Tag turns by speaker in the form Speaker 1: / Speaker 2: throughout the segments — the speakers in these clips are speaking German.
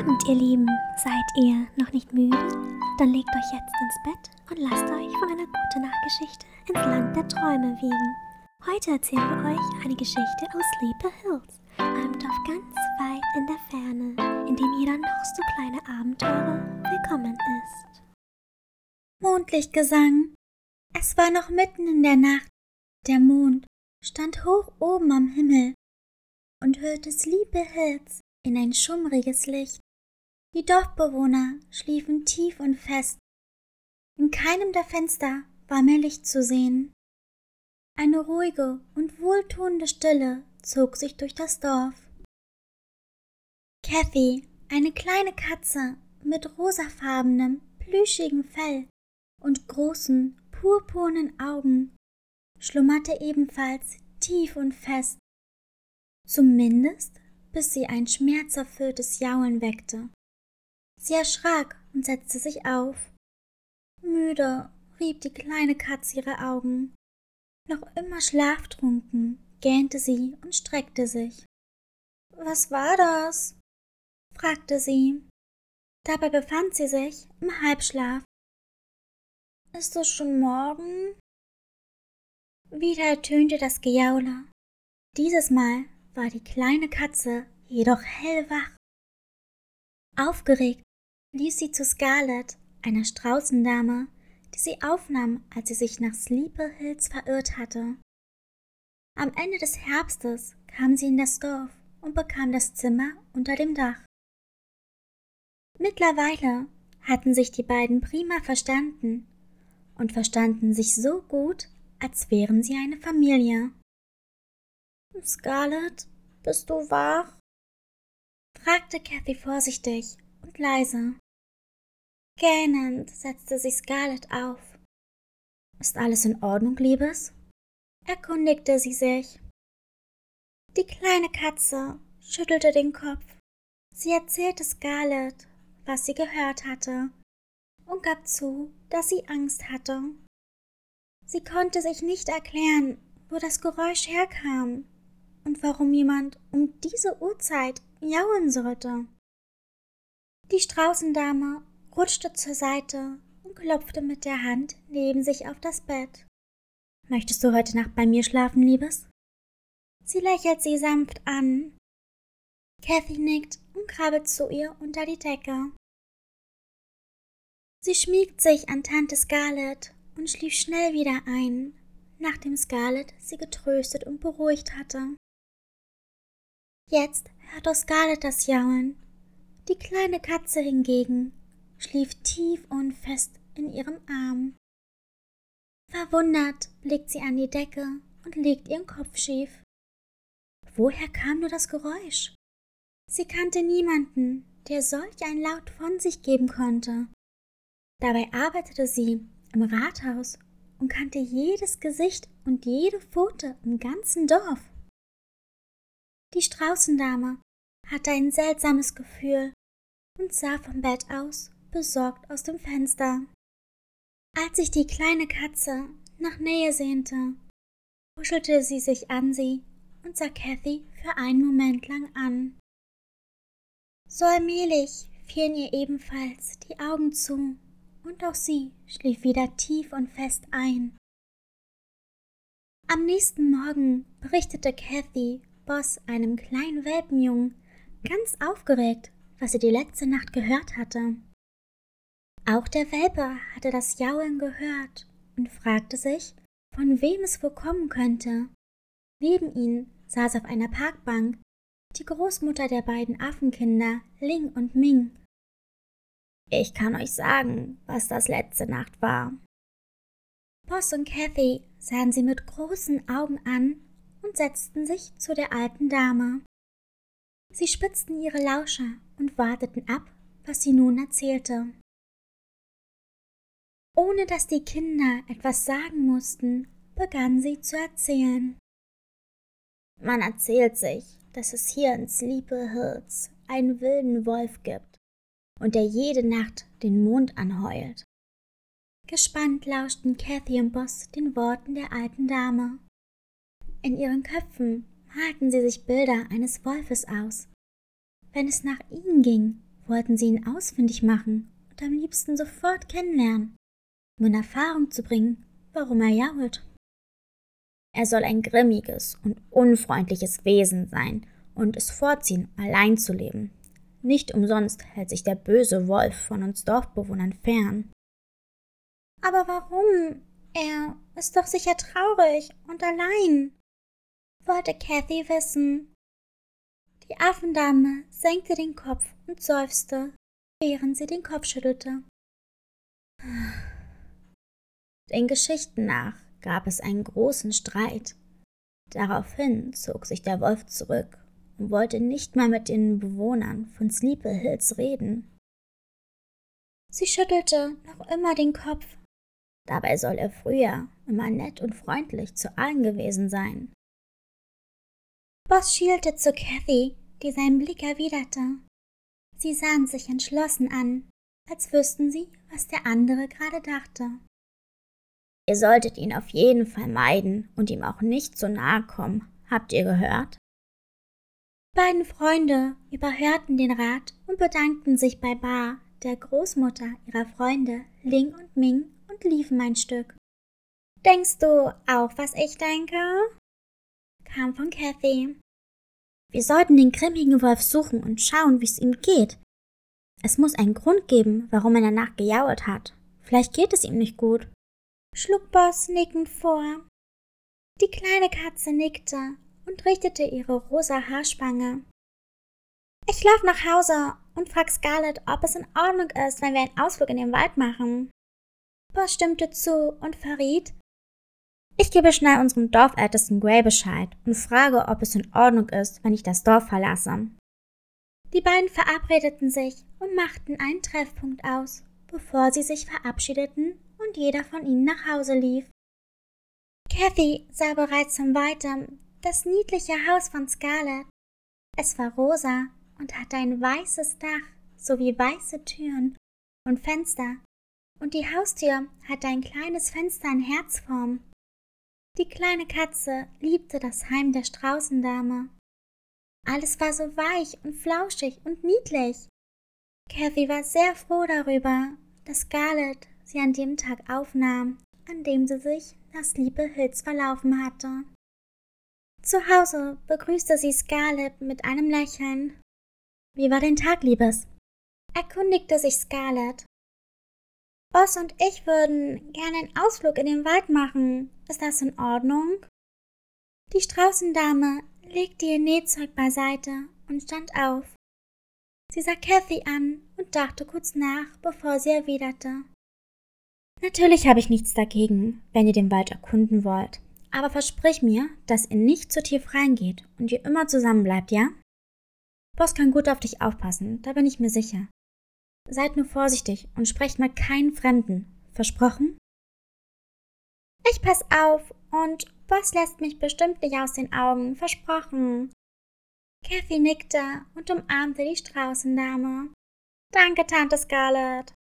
Speaker 1: Abend, ihr Lieben. Seid ihr noch nicht müde? Dann legt euch jetzt ins Bett und lasst euch von einer guten Nachtgeschichte ins Land der Träume wiegen. Heute erzählen wir euch eine Geschichte aus Sleepy Hills, einem Dorf ganz weit in der Ferne, in dem jeder noch so kleine Abenteurer willkommen ist.
Speaker 2: Mondlichtgesang. Es war noch mitten in der Nacht. Der Mond stand hoch oben am Himmel und hüllte Sleepy Hills in ein schummriges Licht. Die Dorfbewohner schliefen tief und fest. In keinem der Fenster war mehr Licht zu sehen. Eine ruhige und wohltuende Stille zog sich durch das Dorf. Kathy, eine kleine Katze mit rosafarbenem, plüschigem Fell und großen, purpurnen Augen, schlummerte ebenfalls tief und fest. Zumindest bis sie ein schmerzerfülltes Jaulen weckte. Sie erschrak und setzte sich auf. Müde rieb die kleine Katze ihre Augen. Noch immer schlaftrunken gähnte sie und streckte sich. Was war das? fragte sie. Dabei befand sie sich im Halbschlaf. Ist es schon morgen? Wieder ertönte das Gejaule. Dieses Mal war die kleine Katze jedoch hellwach. Aufgeregt lief sie zu Scarlett, einer Straußendame, die sie aufnahm, als sie sich nach Sleeper Hills verirrt hatte. Am Ende des Herbstes kam sie in das Dorf und bekam das Zimmer unter dem Dach. Mittlerweile hatten sich die beiden prima verstanden und verstanden sich so gut, als wären sie eine Familie. Scarlett, bist du wach? fragte Kathy vorsichtig und leise. Gähnend setzte sich Scarlett auf. Ist alles in Ordnung, Liebes? erkundigte sie sich. Die kleine Katze schüttelte den Kopf. Sie erzählte Scarlett, was sie gehört hatte, und gab zu, dass sie Angst hatte. Sie konnte sich nicht erklären, wo das Geräusch herkam und warum jemand um diese Uhrzeit jauen sollte. Die Straußendame rutschte zur Seite und klopfte mit der Hand neben sich auf das Bett. Möchtest du heute Nacht bei mir schlafen, Liebes? Sie lächelt sie sanft an. Kathy nickt und krabbelt zu ihr unter die Decke. Sie schmiegt sich an Tante Scarlett und schlief schnell wieder ein, nachdem Scarlett sie getröstet und beruhigt hatte. Jetzt hört auch Scarlett das Jauen. Die kleine Katze hingegen schlief tief und fest in ihrem Arm. Verwundert blickt sie an die Decke und legt ihren Kopf schief. Woher kam nur das Geräusch? Sie kannte niemanden, der solch ein Laut von sich geben konnte. Dabei arbeitete sie im Rathaus und kannte jedes Gesicht und jede Pfote im ganzen Dorf. Die Straußendame hatte ein seltsames Gefühl und sah vom Bett aus besorgt aus dem Fenster. Als sich die kleine Katze nach Nähe sehnte, kuschelte sie sich an sie und sah Kathy für einen Moment lang an. So allmählich fielen ihr ebenfalls die Augen zu, und auch sie schlief wieder tief und fest ein. Am nächsten Morgen berichtete Kathy Boss, einem kleinen Welpenjungen, ganz aufgeregt, was er die letzte Nacht gehört hatte. Auch der Welpe hatte das Jaulen gehört und fragte sich, von wem es wohl kommen könnte. Neben ihm saß auf einer Parkbank die Großmutter der beiden Affenkinder, Ling und Ming. Ich kann euch sagen, was das letzte Nacht war. Boss und Kathy sahen sie mit großen Augen an und setzten sich zu der alten Dame. Sie spitzten ihre Lauscher und warteten ab, was sie nun erzählte. Ohne dass die Kinder etwas sagen mussten, begann sie zu erzählen. Man erzählt sich, dass es hier in Sleepy Hills einen wilden Wolf gibt und der jede Nacht den Mond anheult. Gespannt lauschten Cathy und Boss den Worten der alten Dame. In ihren Köpfen malten sie sich Bilder eines Wolfes aus. Wenn es nach ihnen ging,
Speaker 3: wollten sie ihn ausfindig machen und am liebsten sofort kennenlernen, um in Erfahrung zu bringen, warum er jault. Er soll ein grimmiges und unfreundliches Wesen sein und es vorziehen, allein zu leben. Nicht umsonst hält sich der böse Wolf von uns Dorfbewohnern fern.
Speaker 2: Aber warum? Er ist doch sicher traurig und allein, wollte Kathy wissen. Die Affendame senkte den Kopf und seufzte, während sie den Kopf schüttelte.
Speaker 3: Den Geschichten nach gab es einen großen Streit. Daraufhin zog sich der Wolf zurück und wollte nicht mal mit den Bewohnern von Sleepy Hills reden.
Speaker 2: Sie schüttelte noch immer den Kopf.
Speaker 3: Dabei soll er früher immer nett und freundlich zu allen gewesen sein.
Speaker 2: Boss schielte zu Kathy, die seinen Blick erwiderte. Sie sahen sich entschlossen an, als wüssten sie, was der andere gerade dachte.
Speaker 3: Ihr solltet ihn auf jeden Fall meiden und ihm auch nicht zu nahe kommen. Habt ihr gehört?
Speaker 2: Beiden Freunde überhörten den Rat und bedankten sich bei Bar, der Großmutter ihrer Freunde Ling und Ming, und liefen ein Stück. Denkst du auch, was ich denke? Kam von Kathy.
Speaker 3: Wir sollten den grimmigen Wolf suchen und schauen, wie es ihm geht. Es muss einen Grund geben, warum er danach gejault hat. Vielleicht geht es ihm nicht gut
Speaker 2: schlug Boss nickend vor. Die kleine Katze nickte und richtete ihre rosa Haarspange. Ich lauf nach Hause und frag Scarlett, ob es in Ordnung ist, wenn wir einen Ausflug in den Wald machen. Boss stimmte zu und verriet,
Speaker 3: ich gebe schnell unserem Dorfältesten Gray Bescheid und frage, ob es in Ordnung ist, wenn ich das Dorf verlasse.
Speaker 2: Die beiden verabredeten sich und machten einen Treffpunkt aus, bevor sie sich verabschiedeten und jeder von ihnen nach Hause lief. Kathy sah bereits von weitem das niedliche Haus von Scarlett. Es war rosa und hatte ein weißes Dach sowie weiße Türen und Fenster, und die Haustür hatte ein kleines Fenster in Herzform. Die kleine Katze liebte das Heim der Straußendame. Alles war so weich und flauschig und niedlich. Kathy war sehr froh darüber, dass Scarlett sie an dem Tag aufnahm, an dem sie sich nach Sleepy Hills verlaufen hatte. Zu Hause begrüßte sie Scarlett mit einem Lächeln. Wie war dein Tag, Liebes? erkundigte sich Scarlett. Boss und ich würden gerne einen Ausflug in den Wald machen. Ist das in Ordnung? Die Straußendame legte ihr Nähzeug beiseite und stand auf. Sie sah Kathy an und dachte kurz nach, bevor sie erwiderte. Natürlich habe ich nichts dagegen, wenn ihr den Wald erkunden wollt. Aber versprich mir, dass ihr nicht zu tief reingeht und ihr immer zusammen bleibt, ja? Boss kann gut auf dich aufpassen, da bin ich mir sicher. Seid nur vorsichtig und sprecht mal keinen Fremden. Versprochen? Ich pass auf und Boss lässt mich bestimmt nicht aus den Augen. Versprochen. Kathy nickte und umarmte die Straußendame. Danke, Tante Scarlett.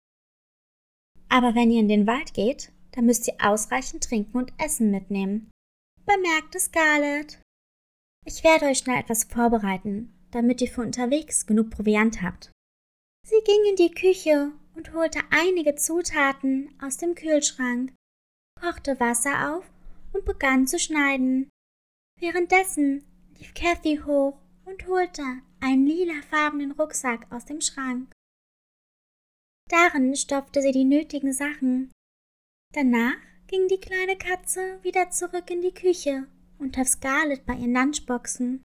Speaker 2: Aber wenn ihr in den Wald geht, dann müsst ihr ausreichend trinken und Essen mitnehmen, bemerkte Scarlett. Ich werde euch schnell etwas vorbereiten, damit ihr für unterwegs genug Proviant habt. Sie ging in die Küche und holte einige Zutaten aus dem Kühlschrank, kochte Wasser auf und begann zu schneiden. Währenddessen lief Kathy hoch und holte einen lilafarbenen Rucksack aus dem Schrank. Darin stopfte sie die nötigen Sachen. Danach ging die kleine Katze wieder zurück in die Küche und half Scarlett bei ihren Lunchboxen.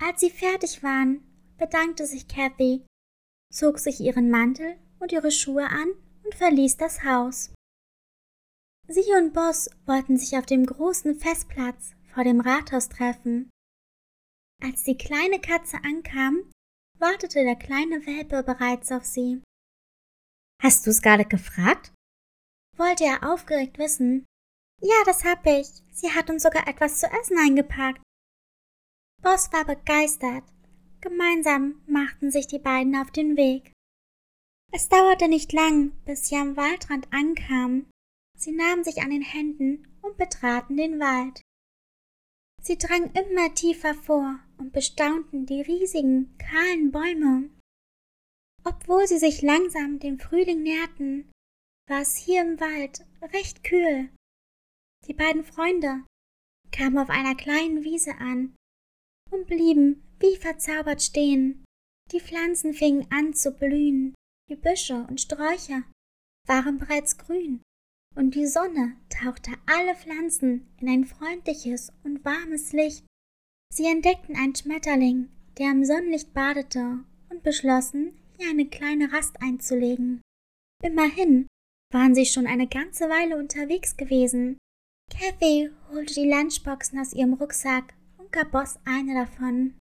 Speaker 2: Als sie fertig waren, bedankte sich Kathy, zog sich ihren Mantel und ihre Schuhe an und verließ das Haus. Sie und Boss wollten sich auf dem großen Festplatz vor dem Rathaus treffen. Als die kleine Katze ankam, wartete der kleine Welpe bereits auf sie. Hast du Scarlett gefragt? wollte er aufgeregt wissen. Ja, das hab ich. Sie hat uns sogar etwas zu essen eingepackt. Boss war begeistert. Gemeinsam machten sich die beiden auf den Weg. Es dauerte nicht lang, bis sie am Waldrand ankamen. Sie nahmen sich an den Händen und betraten den Wald. Sie drangen immer tiefer vor und bestaunten die riesigen, kahlen Bäume. Obwohl sie sich langsam dem Frühling näherten, war es hier im Wald recht kühl. Die beiden Freunde kamen auf einer kleinen Wiese an und blieben wie verzaubert stehen. Die Pflanzen fingen an zu blühen, die Büsche und Sträucher waren bereits grün, und die Sonne tauchte alle Pflanzen in ein freundliches und warmes Licht. Sie entdeckten einen Schmetterling, der im Sonnenlicht badete, und beschlossen, hier eine kleine Rast einzulegen. Immerhin waren sie schon eine ganze Weile unterwegs gewesen. Kathy holte die Lunchboxen aus ihrem Rucksack und gab Boss eine davon.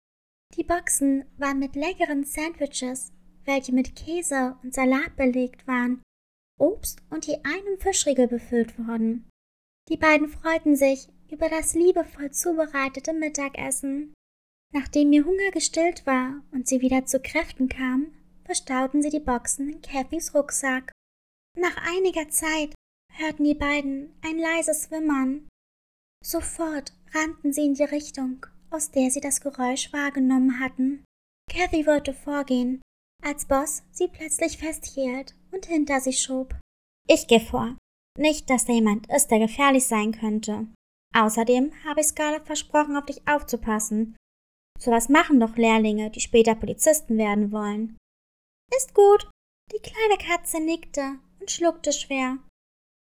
Speaker 2: Die Boxen waren mit leckeren Sandwiches, welche mit Käse und Salat belegt waren, Obst und je einem Fischriegel befüllt worden. Die beiden freuten sich über das liebevoll zubereitete Mittagessen. Nachdem ihr Hunger gestillt war und sie wieder zu Kräften kam, verstauten sie die Boxen in Cathys Rucksack. Nach einiger Zeit hörten die beiden ein leises Wimmern. Sofort rannten sie in die Richtung, aus der sie das Geräusch wahrgenommen hatten. Kathy wollte vorgehen, als Boss sie plötzlich festhielt und hinter sich schob. Ich geh vor. Nicht, dass da jemand ist, der gefährlich sein könnte. Außerdem habe ich Scarlett versprochen, auf dich aufzupassen. So was machen doch Lehrlinge, die später Polizisten werden wollen. Ist gut. Die kleine Katze nickte und schluckte schwer.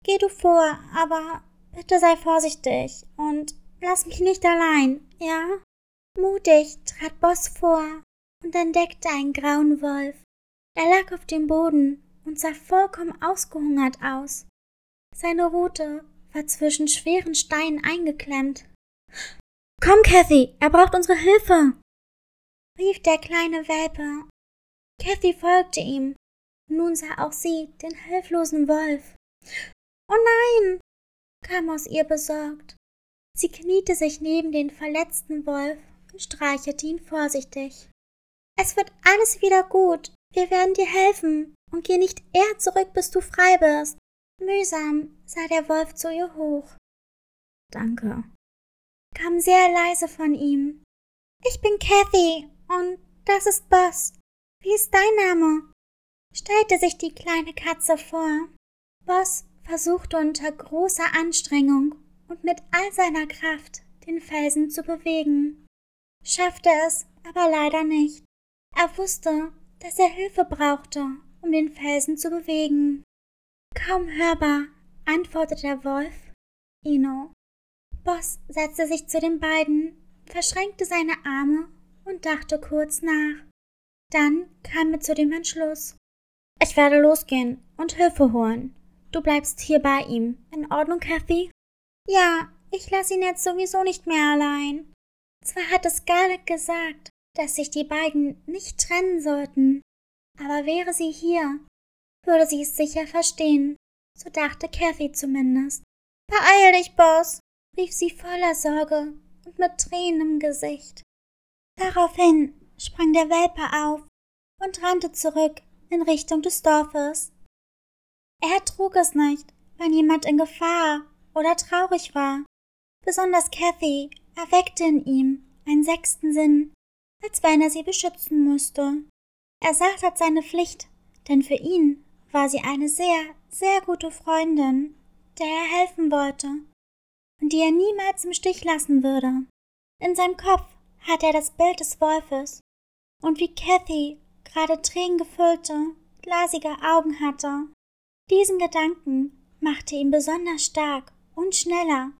Speaker 2: Geh du vor, aber bitte sei vorsichtig und lass mich nicht allein, ja? Mutig trat Boss vor und entdeckte einen grauen Wolf. Er lag auf dem Boden und sah vollkommen ausgehungert aus. Seine Rute war zwischen schweren Steinen eingeklemmt. Komm, Kathy, er braucht unsere Hilfe, rief der kleine Welpe. Kathy folgte ihm. Nun sah auch sie den hilflosen Wolf. Oh nein, kam aus ihr besorgt. Sie kniete sich neben den verletzten Wolf und streichelte ihn vorsichtig. Es wird alles wieder gut. Wir werden dir helfen und geh nicht eher zurück, bis du frei bist. Mühsam sah der Wolf zu ihr hoch. Danke, kam sehr leise von ihm. Ich bin Kathy und das ist Boss. Wie ist dein Name? stellte sich die kleine Katze vor. Boss versuchte unter großer Anstrengung und mit all seiner Kraft den Felsen zu bewegen, schaffte es aber leider nicht. Er wusste, dass er Hilfe brauchte, um den Felsen zu bewegen. Kaum hörbar antwortete der Wolf Ino. Boss setzte sich zu den beiden, verschränkte seine Arme und dachte kurz nach. Dann kam er zu dem Entschluss. Ich werde losgehen und Hilfe holen. Du bleibst hier bei ihm. In Ordnung, Kathy? Ja, ich lasse ihn jetzt sowieso nicht mehr allein. Zwar hatte Scarlett gesagt, dass sich die beiden nicht trennen sollten, aber wäre sie hier, würde sie es sicher verstehen. So dachte Kathy zumindest. Beeil dich, Boss, rief sie voller Sorge und mit Tränen im Gesicht. Daraufhin sprang der Welpe auf und rannte zurück in Richtung des Dorfes. Er trug es nicht, wenn jemand in Gefahr oder traurig war. Besonders Kathy erweckte in ihm einen sechsten Sinn, als wenn er sie beschützen müsste. Er sah das seine Pflicht, denn für ihn war sie eine sehr, sehr gute Freundin, der er helfen wollte und die er niemals im Stich lassen würde. In seinem Kopf hatte er das Bild des Wolfes und wie Kathy gerade tränengefüllte, glasige Augen hatte. Diesen Gedanken machte ihn besonders stark und schneller.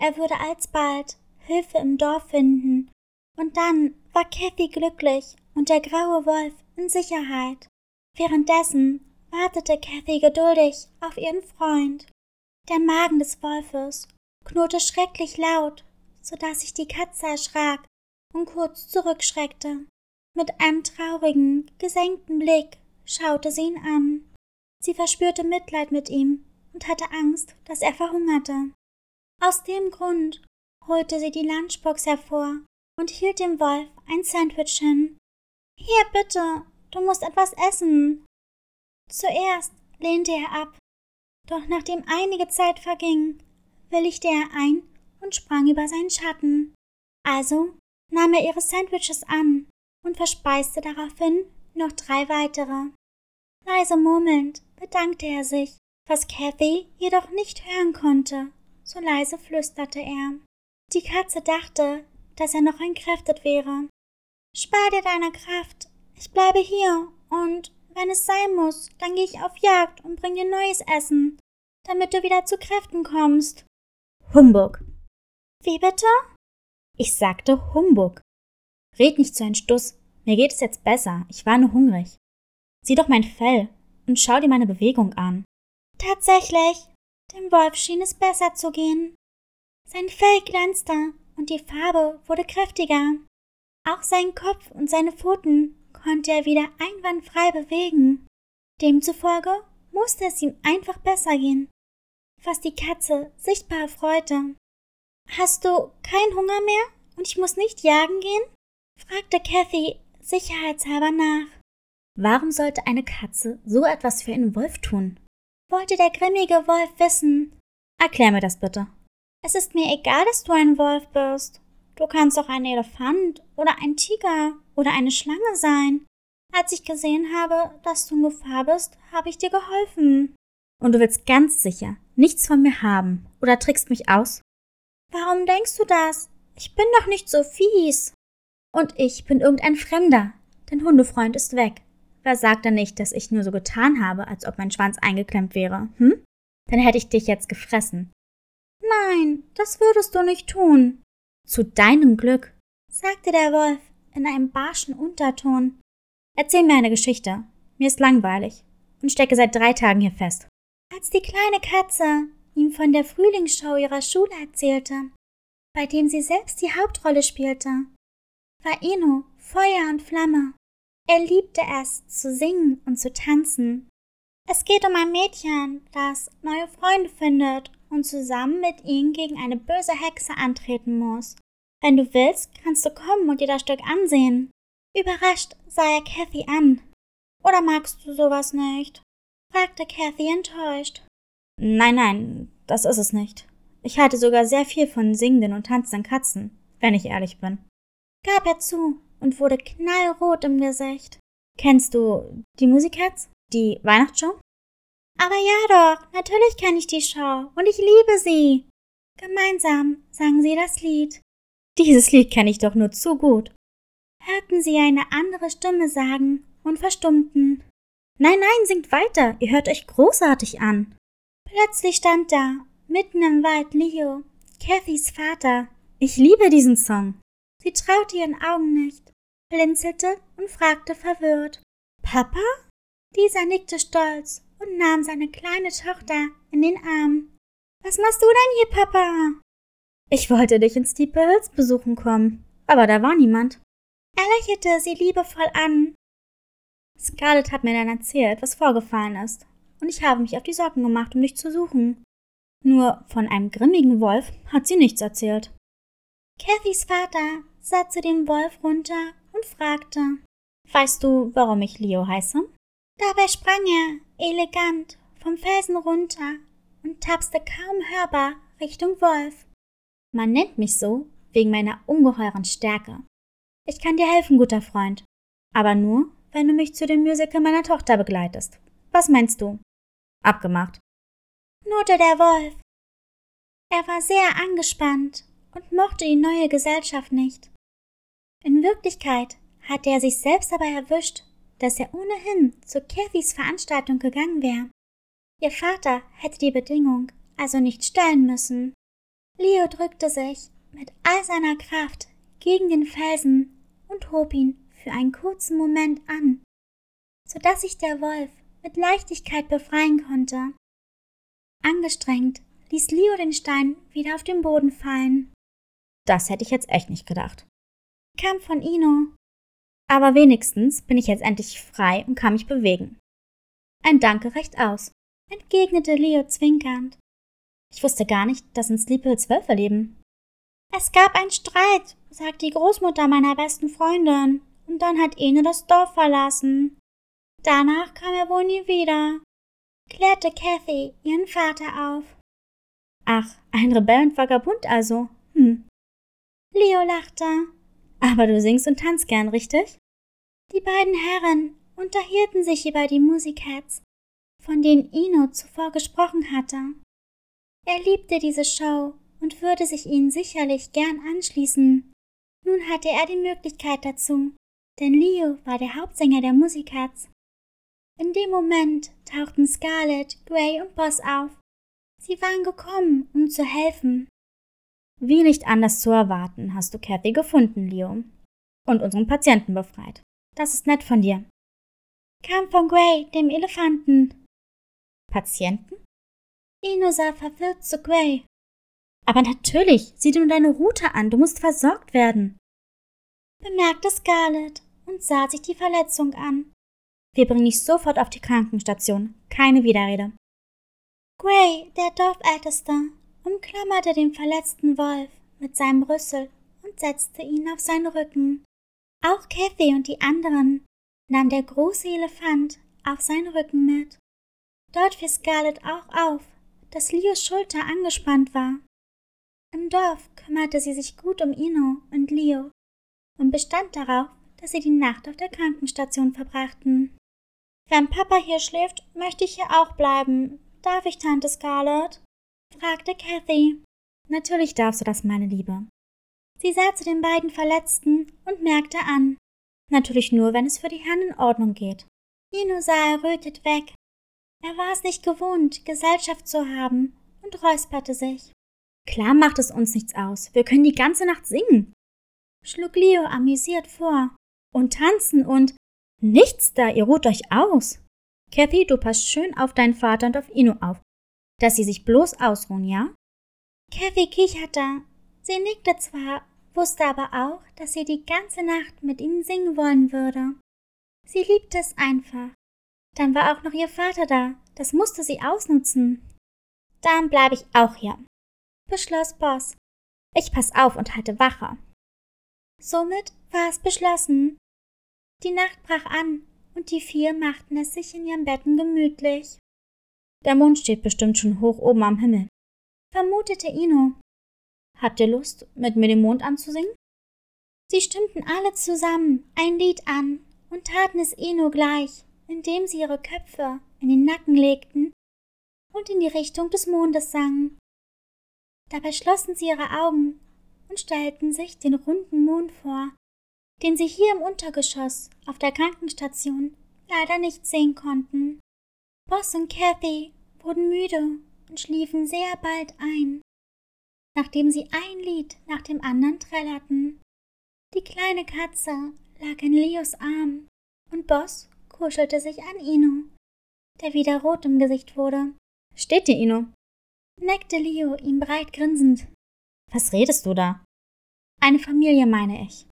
Speaker 2: Er würde alsbald Hilfe im Dorf finden, und dann war Kathy glücklich und der graue Wolf in Sicherheit. Währenddessen wartete Kathy geduldig auf ihren Freund. Der Magen des Wolfes knurrte schrecklich laut, so dass sich die Katze erschrak und kurz zurückschreckte. Mit einem traurigen, gesenkten Blick schaute sie ihn an. Sie verspürte Mitleid mit ihm und hatte Angst, dass er verhungerte. Aus dem Grund holte sie die Lunchbox hervor und hielt dem Wolf ein Sandwich hin. Hier bitte, du musst etwas essen. Zuerst lehnte er ab, doch nachdem einige Zeit verging, willigte er ein und sprang über seinen Schatten. Also nahm er ihre Sandwiches an und verspeiste daraufhin noch drei weitere. Leise murmelnd bedankte er sich, was Kathy jedoch nicht hören konnte. So leise flüsterte er. Die Katze dachte, dass er noch entkräftet wäre. Spar dir deine Kraft. Ich bleibe hier und wenn es sein muss, dann gehe ich auf Jagd und bring dir neues Essen, damit du wieder zu Kräften kommst.
Speaker 4: Humbug.
Speaker 2: Wie bitte?
Speaker 4: Ich sagte Humbug. Red nicht so ein Stuss. Mir geht es jetzt besser. Ich war nur hungrig. Sieh doch mein Fell und schau dir meine Bewegung an.
Speaker 2: Tatsächlich. Dem Wolf schien es besser zu gehen. Sein Fell glänzte und die Farbe wurde kräftiger. Auch sein Kopf und seine Pfoten konnte er wieder einwandfrei bewegen. Demzufolge musste es ihm einfach besser gehen, was die Katze sichtbar freute. Hast du keinen Hunger mehr und ich muss nicht jagen gehen? fragte Kathy sicherheitshalber nach.
Speaker 4: Warum sollte eine Katze so etwas für einen Wolf tun?
Speaker 2: Wollte der grimmige Wolf wissen.
Speaker 4: Erklär mir das bitte.
Speaker 2: Es ist mir egal, dass du ein Wolf bist. Du kannst auch ein Elefant oder ein Tiger oder eine Schlange sein. Als ich gesehen habe, dass du in Gefahr bist, habe ich dir geholfen.
Speaker 4: Und du willst ganz sicher nichts von mir haben oder trickst mich aus?
Speaker 2: Warum denkst du das? Ich bin doch nicht so fies.
Speaker 4: Und ich bin irgendein Fremder. Dein Hundefreund ist weg. Wer sagt denn nicht, dass ich nur so getan habe, als ob mein Schwanz eingeklemmt wäre, hm? Dann hätte ich dich jetzt gefressen.
Speaker 2: Nein, das würdest du nicht tun.
Speaker 4: Zu deinem Glück,
Speaker 2: sagte der Wolf in einem barschen Unterton.
Speaker 4: Erzähl mir eine Geschichte. Mir ist langweilig und stecke seit drei Tagen hier fest.
Speaker 2: Als die kleine Katze ihm von der Frühlingsshow ihrer Schule erzählte, bei dem sie selbst die Hauptrolle spielte, war Ino Feuer und Flamme. Er liebte es, zu singen und zu tanzen. Es geht um ein Mädchen, das neue Freunde findet und zusammen mit ihnen gegen eine böse Hexe antreten muss. Wenn du willst, kannst du kommen und dir das Stück ansehen. Überrascht sah er Kathy an. Oder magst du sowas nicht? fragte Kathy enttäuscht.
Speaker 4: Nein, nein, das ist es nicht. Ich halte sogar sehr viel von singenden und tanzenden Katzen, wenn ich ehrlich bin.
Speaker 2: Gab er zu und wurde knallrot im Gesicht.
Speaker 4: Kennst du die Musikats? Die Weihnachtsshow?
Speaker 2: Aber ja doch, natürlich kenne ich die Show und ich liebe sie. Gemeinsam sangen sie das Lied.
Speaker 4: Dieses Lied kenne ich doch nur zu gut.
Speaker 2: Hörten sie eine andere Stimme sagen und verstummten.
Speaker 4: Nein, nein, singt weiter, ihr hört euch großartig an.
Speaker 2: Plötzlich stand da, mitten im Wald, Leo, Cathys Vater.
Speaker 4: Ich liebe diesen Song.
Speaker 2: Sie traute ihren Augen nicht, blinzelte und fragte verwirrt.
Speaker 4: Papa?
Speaker 2: Dieser nickte stolz und nahm seine kleine Tochter in den Arm. Was machst du denn hier, Papa?
Speaker 4: Ich wollte dich in Steeple Hills besuchen kommen, aber da war niemand.
Speaker 2: Er lächelte sie liebevoll an.
Speaker 4: Scarlett hat mir dann erzählt, was vorgefallen ist, und ich habe mich auf die Socken gemacht, um dich zu suchen. Nur von einem grimmigen Wolf hat sie nichts erzählt.
Speaker 2: Cathys Vater sah zu dem Wolf runter und fragte:
Speaker 4: Weißt du, warum ich Leo heiße?
Speaker 2: Dabei sprang er, elegant, vom Felsen runter und tapste kaum hörbar Richtung Wolf.
Speaker 4: Man nennt mich so wegen meiner ungeheuren Stärke. Ich kann dir helfen, guter Freund. Aber nur, wenn du mich zu dem Musical meiner Tochter begleitest. Was meinst du? Abgemacht.
Speaker 2: Knurrte der Wolf. Er war sehr angespannt und mochte die neue Gesellschaft nicht. In Wirklichkeit hatte er sich selbst aber erwischt dass er ohnehin zu Cathys Veranstaltung gegangen wäre. Ihr Vater hätte die Bedingung also nicht stellen müssen. Leo drückte sich mit all seiner Kraft gegen den Felsen und hob ihn für einen kurzen Moment an, so dass sich der Wolf mit Leichtigkeit befreien konnte. Angestrengt ließ Leo den Stein wieder auf den Boden fallen.
Speaker 4: Das hätte ich jetzt echt nicht gedacht.
Speaker 2: Kam von Ino,
Speaker 4: aber wenigstens bin ich jetzt endlich frei und kann mich bewegen. Ein Danke reicht aus,
Speaker 2: entgegnete Leo zwinkernd.
Speaker 4: Ich wusste gar nicht, dass in Sleep Hill Wölfe leben.
Speaker 2: Es gab einen Streit, sagt die Großmutter meiner besten Freundin, und dann hat Ene das Dorf verlassen. Danach kam er wohl nie wieder, klärte Kathy ihren Vater auf.
Speaker 4: Ach, ein Rebellenvagabund also. Hm.
Speaker 2: Leo lachte.
Speaker 4: Aber du singst und tanzt gern, richtig?
Speaker 2: Die beiden Herren unterhielten sich über die Musicats, von denen Ino zuvor gesprochen hatte. Er liebte diese Show und würde sich ihnen sicherlich gern anschließen. Nun hatte er die Möglichkeit dazu, denn Leo war der Hauptsänger der Musicats. In dem Moment tauchten Scarlett, Gray und Boss auf. Sie waren gekommen, um zu helfen.
Speaker 4: Wie nicht anders zu erwarten, hast du Kathy gefunden, Leo. Und unseren Patienten befreit. Das ist nett von dir.
Speaker 2: Kam von Gray, dem Elefanten.
Speaker 4: Patienten?
Speaker 2: Ino sah verwirrt zu Gray.
Speaker 4: Aber natürlich, sieh dir nur deine Route an, du musst versorgt werden.
Speaker 2: Bemerkte Scarlett und sah sich die Verletzung an.
Speaker 4: Wir bringen dich sofort auf die Krankenstation. Keine Widerrede.
Speaker 2: Gray, der Dorfälteste, umklammerte den verletzten Wolf mit seinem Rüssel und setzte ihn auf seinen Rücken. Auch Kathy und die anderen nahm der große Elefant auf seinen Rücken mit. Dort fiel Scarlett auch auf, dass Leos Schulter angespannt war. Im Dorf kümmerte sie sich gut um Ino und Leo und bestand darauf, dass sie die Nacht auf der Krankenstation verbrachten. Wenn Papa hier schläft, möchte ich hier auch bleiben. Darf ich, Tante Scarlett? Fragte Kathy.
Speaker 4: Natürlich darfst du das, meine Liebe.
Speaker 2: Sie sah zu den beiden Verletzten und merkte an.
Speaker 4: Natürlich nur, wenn es für die Herren in Ordnung geht.
Speaker 2: Ino sah errötet weg. Er war es nicht gewohnt, Gesellschaft zu haben und räusperte sich.
Speaker 4: Klar macht es uns nichts aus. Wir können die ganze Nacht singen,
Speaker 2: schlug Leo amüsiert vor.
Speaker 4: Und tanzen und nichts da, ihr ruht euch aus. Kathy, du passt schön auf deinen Vater und auf Ino auf, dass sie sich bloß ausruhen, ja?
Speaker 2: Kathy kicherte. Sie nickte zwar, wusste aber auch, dass sie die ganze Nacht mit ihnen singen wollen würde. Sie liebte es einfach. Dann war auch noch ihr Vater da, das musste sie ausnutzen.
Speaker 4: Dann bleibe ich auch hier,
Speaker 2: beschloss Boss.
Speaker 4: Ich pass auf und halte Wache.
Speaker 2: Somit war es beschlossen. Die Nacht brach an und die vier machten es sich in ihren Betten gemütlich.
Speaker 4: Der Mond steht bestimmt schon hoch oben am Himmel,
Speaker 2: vermutete Ino.
Speaker 4: Habt ihr Lust, mit mir den Mond anzusingen?
Speaker 2: Sie stimmten alle zusammen ein Lied an und taten es Ino gleich, indem sie ihre Köpfe in den Nacken legten und in die Richtung des Mondes sangen. Dabei schlossen sie ihre Augen und stellten sich den runden Mond vor, den sie hier im Untergeschoss auf der Krankenstation leider nicht sehen konnten. Boss und Kathy wurden müde und schliefen sehr bald ein, nachdem sie ein Lied nach dem anderen trällerten. Die kleine Katze lag in Leos Arm und Boss kuschelte sich an Ino, der wieder rot im Gesicht wurde.
Speaker 4: Steht dir, Ino?
Speaker 2: neckte Leo ihm breit grinsend.
Speaker 4: Was redest du da?
Speaker 2: Eine Familie, meine ich.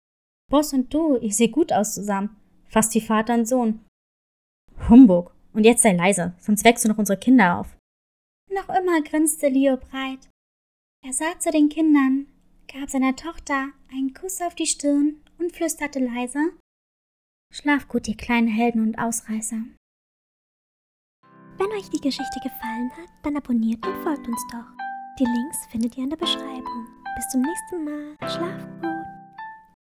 Speaker 4: Boss und du, ihr seht gut aus zusammen. Fast wie Vater und Sohn. Humbug. Und jetzt sei leise, sonst wächst du noch unsere Kinder auf.
Speaker 2: Noch immer grinste Leo breit. Er sah zu den Kindern, gab seiner Tochter einen Kuss auf die Stirn und flüsterte leise Schlaf gut, ihr kleinen Helden und Ausreißer.
Speaker 1: Wenn euch die Geschichte gefallen hat, dann abonniert und folgt uns doch. Die Links findet ihr in der Beschreibung. Bis zum nächsten Mal. Schlaf gut.